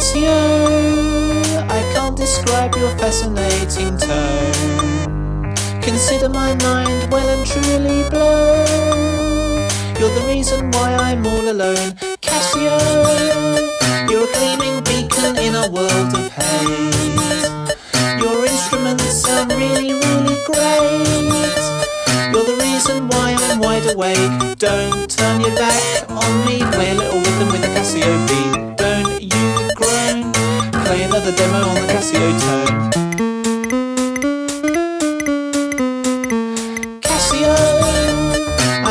Casio, I can't describe your fascinating tone. Consider my mind well and truly blown. You're the reason why I'm all alone. Casio, you're a gleaming beacon in a world of hate. Your instruments sound really, really great. You're the reason why I'm wide awake. Don't turn your back on me. Another demo on the Casio tone. Casio,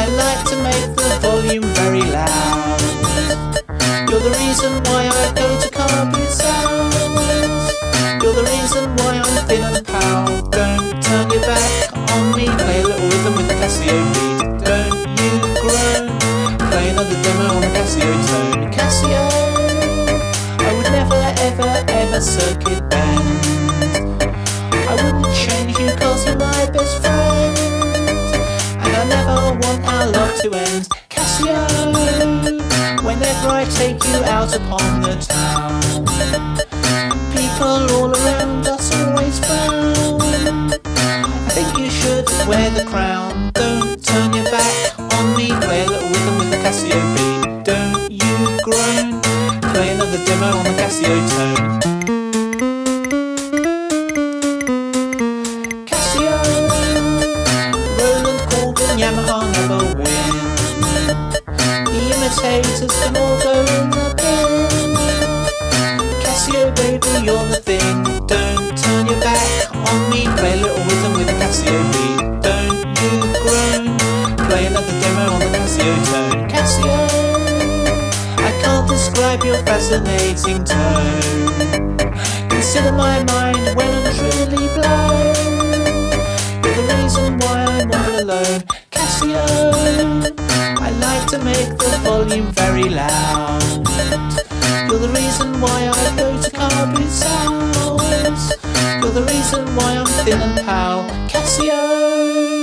I like to make the volume very loud. You're the reason why I go circuit. I wouldn't change you cause you're my best friend. And I never want our love to end. Casio, whenever I take you out upon the town, people all around us always frown. I think you should wear the crown. Don't turn your back on me. Play a little rhythm with the Casio beat. Don't you groan. Play another demo on the Casio tone. Korg and, Yamaha never win. The imitators can all go in the bin. Casio, baby, you're the thing. Don't turn your back on me. Play a little rhythm with the Casio beat. Don't you groan. Play another demo on the Casio tone. Casio, I can't describe your fascinating tone. Consider my mind when I'm truly blown. You're the reason why I'm all alone. Casio, I like to make the volume very loud. You're the reason why I go to carpet sounds. You're the reason why I'm thin and pale. Casio.